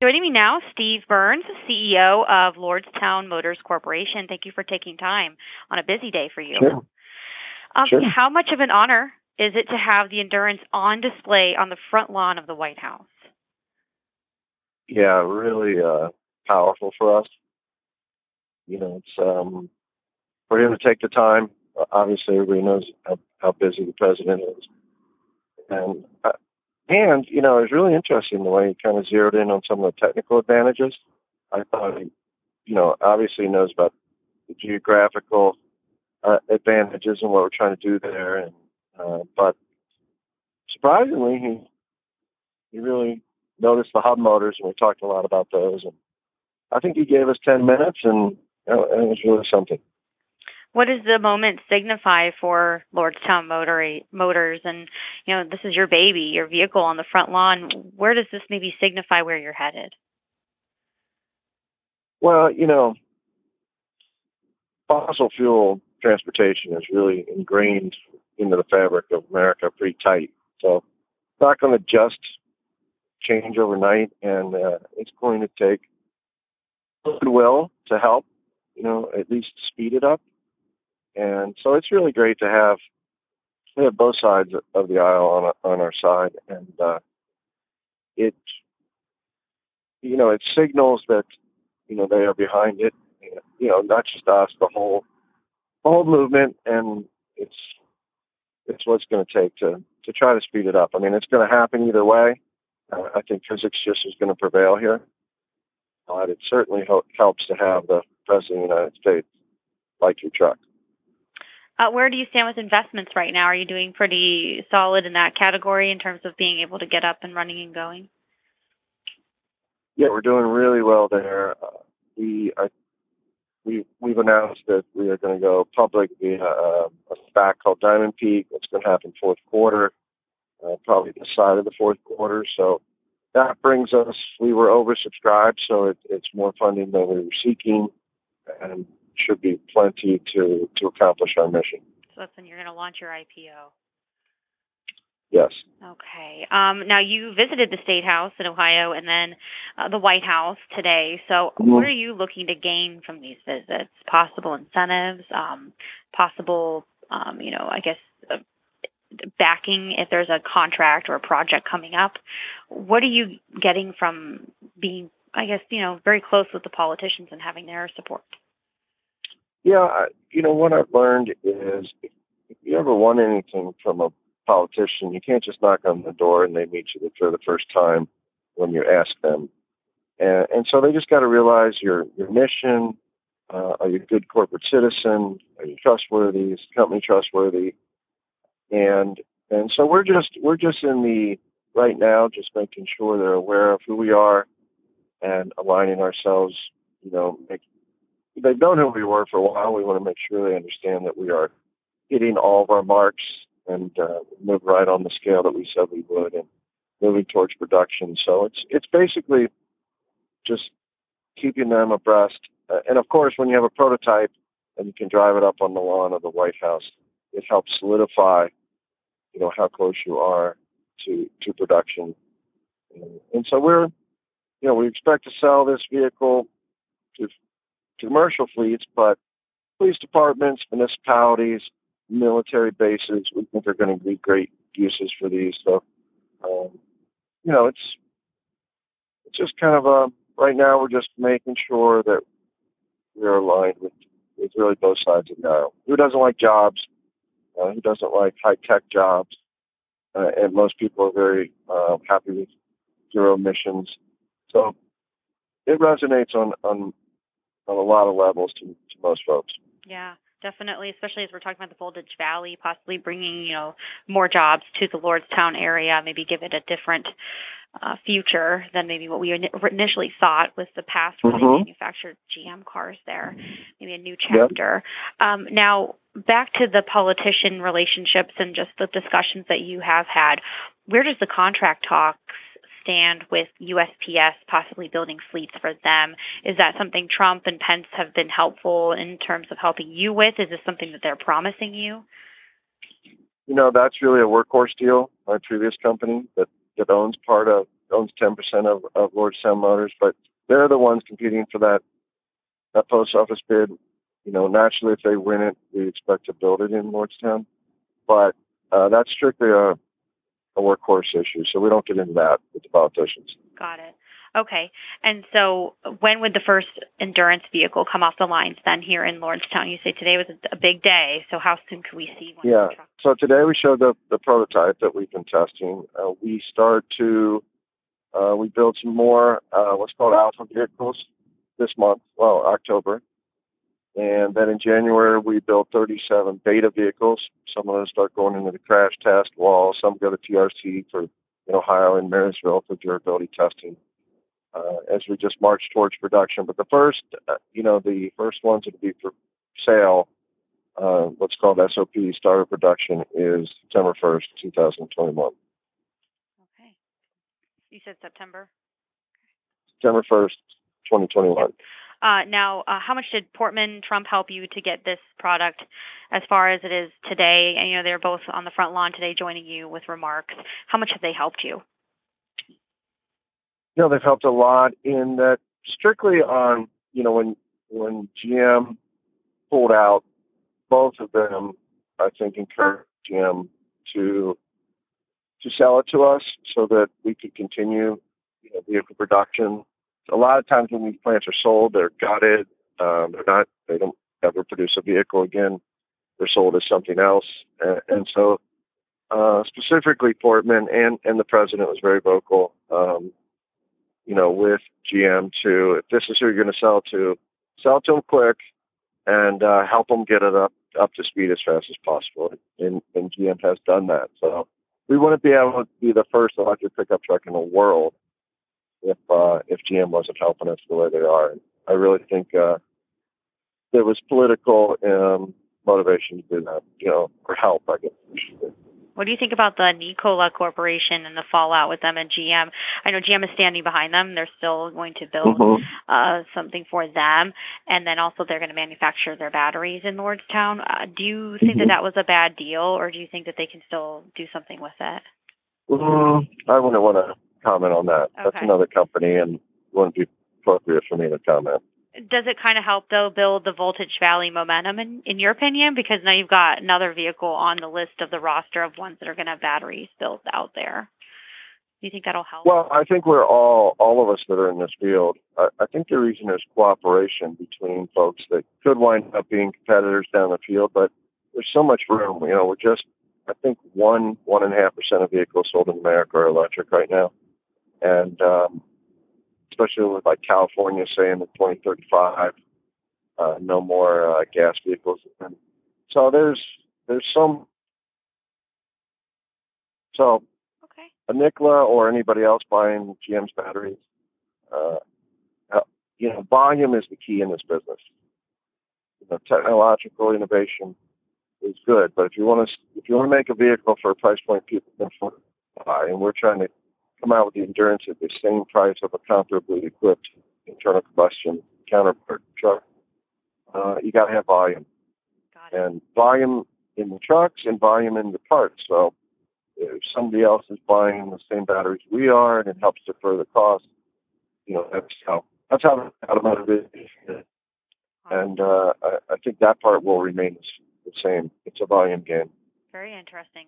Joining me now, Steve Burns, CEO of Lordstown Motors Corporation. Thank you for taking time on a busy day for you. Sure. Um, Sure. How much of an honor is it to have the Endurance on display on the front lawn of the White House? Yeah, really uh, powerful for us. You know, it's um, for him to take the time. Obviously, everybody knows how, how busy the president is, and uh, and you know, it's really interesting the way he kind of zeroed in on some of the technical advantages. I thought he, you know, obviously knows about the geographical uh, advantages and what we're trying to do there, and uh, but surprisingly, he he really noticed the hub motors, and we talked a lot about those. And I think he gave us ten minutes, and and it was really something. What does the moment signify for Lordstown Motor Motors? And you know, this is your baby, your vehicle on the front lawn. Where does this maybe signify where you're headed? Well, you know, fossil fuel transportation is really ingrained into the fabric of America pretty tight. So it's not going to just change overnight, and uh, it's going to take goodwill to help, you know, at least speed it up. And so it's really great to have we have both sides of the aisle on on our side, and uh, it you know it signals that you know they are behind it. You know, not just us, the whole whole movement, and it's it's what's going to take to to try to speed it up. I mean, it's going to happen either way. Uh, I think physics just is going to prevail here, but it certainly helps to have the president of the United States like your truck. Uh, where do you stand with investments right now? Are you doing pretty solid in that category in terms of being able to get up and running and going? Yeah, we're doing really well there. Uh, we are, we we've announced that we are going to go public via uh, a SPAC called Diamond Peak. It's going to happen fourth quarter, uh, probably the side of the fourth quarter. So that brings us. We were oversubscribed, so it, it's more funding than we were seeking, and should be plenty to to accomplish our mission. So that's when you're going to launch your IPO. Yes. Okay. Um, now you visited the State House in Ohio and then uh, the White House today. So Mhm. what are you looking to gain from these visits? Possible incentives, um, possible, um, you know, I guess uh, backing if there's a contract or a project coming up. What are you getting from being, I guess, you know, very close with the politicians and having their support? Yeah, you know what I've learned is if you ever want anything from a politician, you can't just knock on the door and they meet you for the first time when you ask them. And, and so they just got to realize your your mission. Uh, are you a good corporate citizen? Are you trustworthy? Is the company trustworthy? And and so we're just we're just in the right now, just making sure they're aware of who we are and aligning ourselves. You know, make, they've known who we were for a while. We want to make sure they understand that we are hitting all of our marks and uh, move right on the scale that we said we would, and moving towards production. So it's it's basically just keeping them abreast. Uh, and of course, when you have a prototype and you can drive it up on the lawn of the White House, it helps solidify, you know, how close you are to to production. And, and so we're, you know, we expect to sell this vehicle to commercial fleets, but police departments, municipalities, military bases, we think are going to be great uses for these. So, um, you know, it's it's just kind of a right now we're just making sure that we're aligned with with really both sides of the aisle. Who doesn't like jobs? Uh, who doesn't like high tech jobs? Uh, and most people are very uh, happy with zero emissions. So it resonates on on on a lot of levels to, to most folks. Yeah, definitely, especially as we're talking about the Voltage Valley, possibly bringing you know more jobs to the Lordstown area, maybe give it a different uh, future than maybe what we ini- initially thought with the past where they Mhm. manufactured GM cars there. Maybe a new chapter. Um, now back to the politician relationships and just the discussions that you have had. Where does the contract talks stand with USPS possibly building fleets for them? Is that something Trump and Pence have been helpful in terms of helping you with? Is this something that they're promising you? You know, that's really a workhorse deal. My previous company that, that owns part of owns 10% of, of Lordstown Motors, but they're the ones competing for that that post office bid. You know, naturally, if they win it, we expect to build it in Lordstown, but uh, that's strictly a, a workhorse issue, so we don't get into that with the politicians. Got it. Okay. And so when would the first endurance vehicle come off the lines then here in Lordstown? You say today was a big day, so how soon could we see one? Yeah. So today we showed the, the prototype that we've been testing. Uh, we start to, uh, we build some more, uh, what's called alpha vehicles this month, well, October. And then in January, we built 37 beta vehicles. Some of them start going into the crash test wall. Some go to TRC for in Ohio and Marysville for durability testing uh, as we just march towards production. But the first, uh, you know, the first ones that will be for sale, uh, what's called SOP, start of production, is September 1st, 2021. Okay. You said September? September 1st, 2021. Uh, now, uh, how much did Portman Trump help you to get this product as far as it is today? And you know they're both on the front lawn today, joining you with remarks. How much have they helped you? you know, they've helped a lot in that strictly on, you know, when when GM pulled out, both of them, I think, encouraged GM to to sell it to us so that we could continue you know, vehicle production. A lot of times when these plants are sold, they're gutted. Um, they're not. They don't ever produce a vehicle again. They're sold as something else, and, and so uh, specifically Portman and and the president was very vocal. Um, you know, with GM to, if this is who you're going to sell to, sell to them quick and uh, help them get it up up to speed as fast as possible. And, and GM has done that. So we wouldn't be able to be the first electric pickup truck in the world if uh, if GM wasn't helping us the way they are. And I really think uh, there was political um, motivation to do that, you know, or help, I guess. What do you think about the Nikola Corporation and the fallout with them and GM? I know GM is standing behind them. They're still going to build mm-hmm. uh, something for them, and then also they're going to manufacture their batteries in Lordstown. Uh, do you think mm-hmm. that that was a bad deal, or do you think that they can still do something with it? Mm, I wouldn't want to comment on that. Okay. That's another company, and wouldn't be appropriate for me to comment does it kind of help though build the Voltage Valley momentum in, in your opinion? Because now you've got another vehicle on the list of the roster of ones that are going to have batteries built out there. Do you think that'll help? Well, I think we're all, all of us that are in this field, I, I think the reason is cooperation between folks that could wind up being competitors down the field, but there's so much room. You know, we're just, I think one, one and a half percent of vehicles sold in America are electric right now. And, um, especially with like California saying in 2035, uh, no more uh, gas vehicles. And so there's there's some. So okay. a Nikola or anybody else buying GM's batteries, uh, you know, volume is the key in this business. You know, technological innovation is good, but if you want to if you want to make a vehicle for a price point people can afford to buy, and we're trying to come out with the endurance at the same price of a comparably equipped internal combustion counterpart truck, uh, you got to have volume. And volume in the trucks and volume in the parts. So if somebody else is buying the same batteries we are and it helps defer the cost, you know, that's how that's how automotive is. And uh, I, I think that part will remain the same. It's a volume game. Very interesting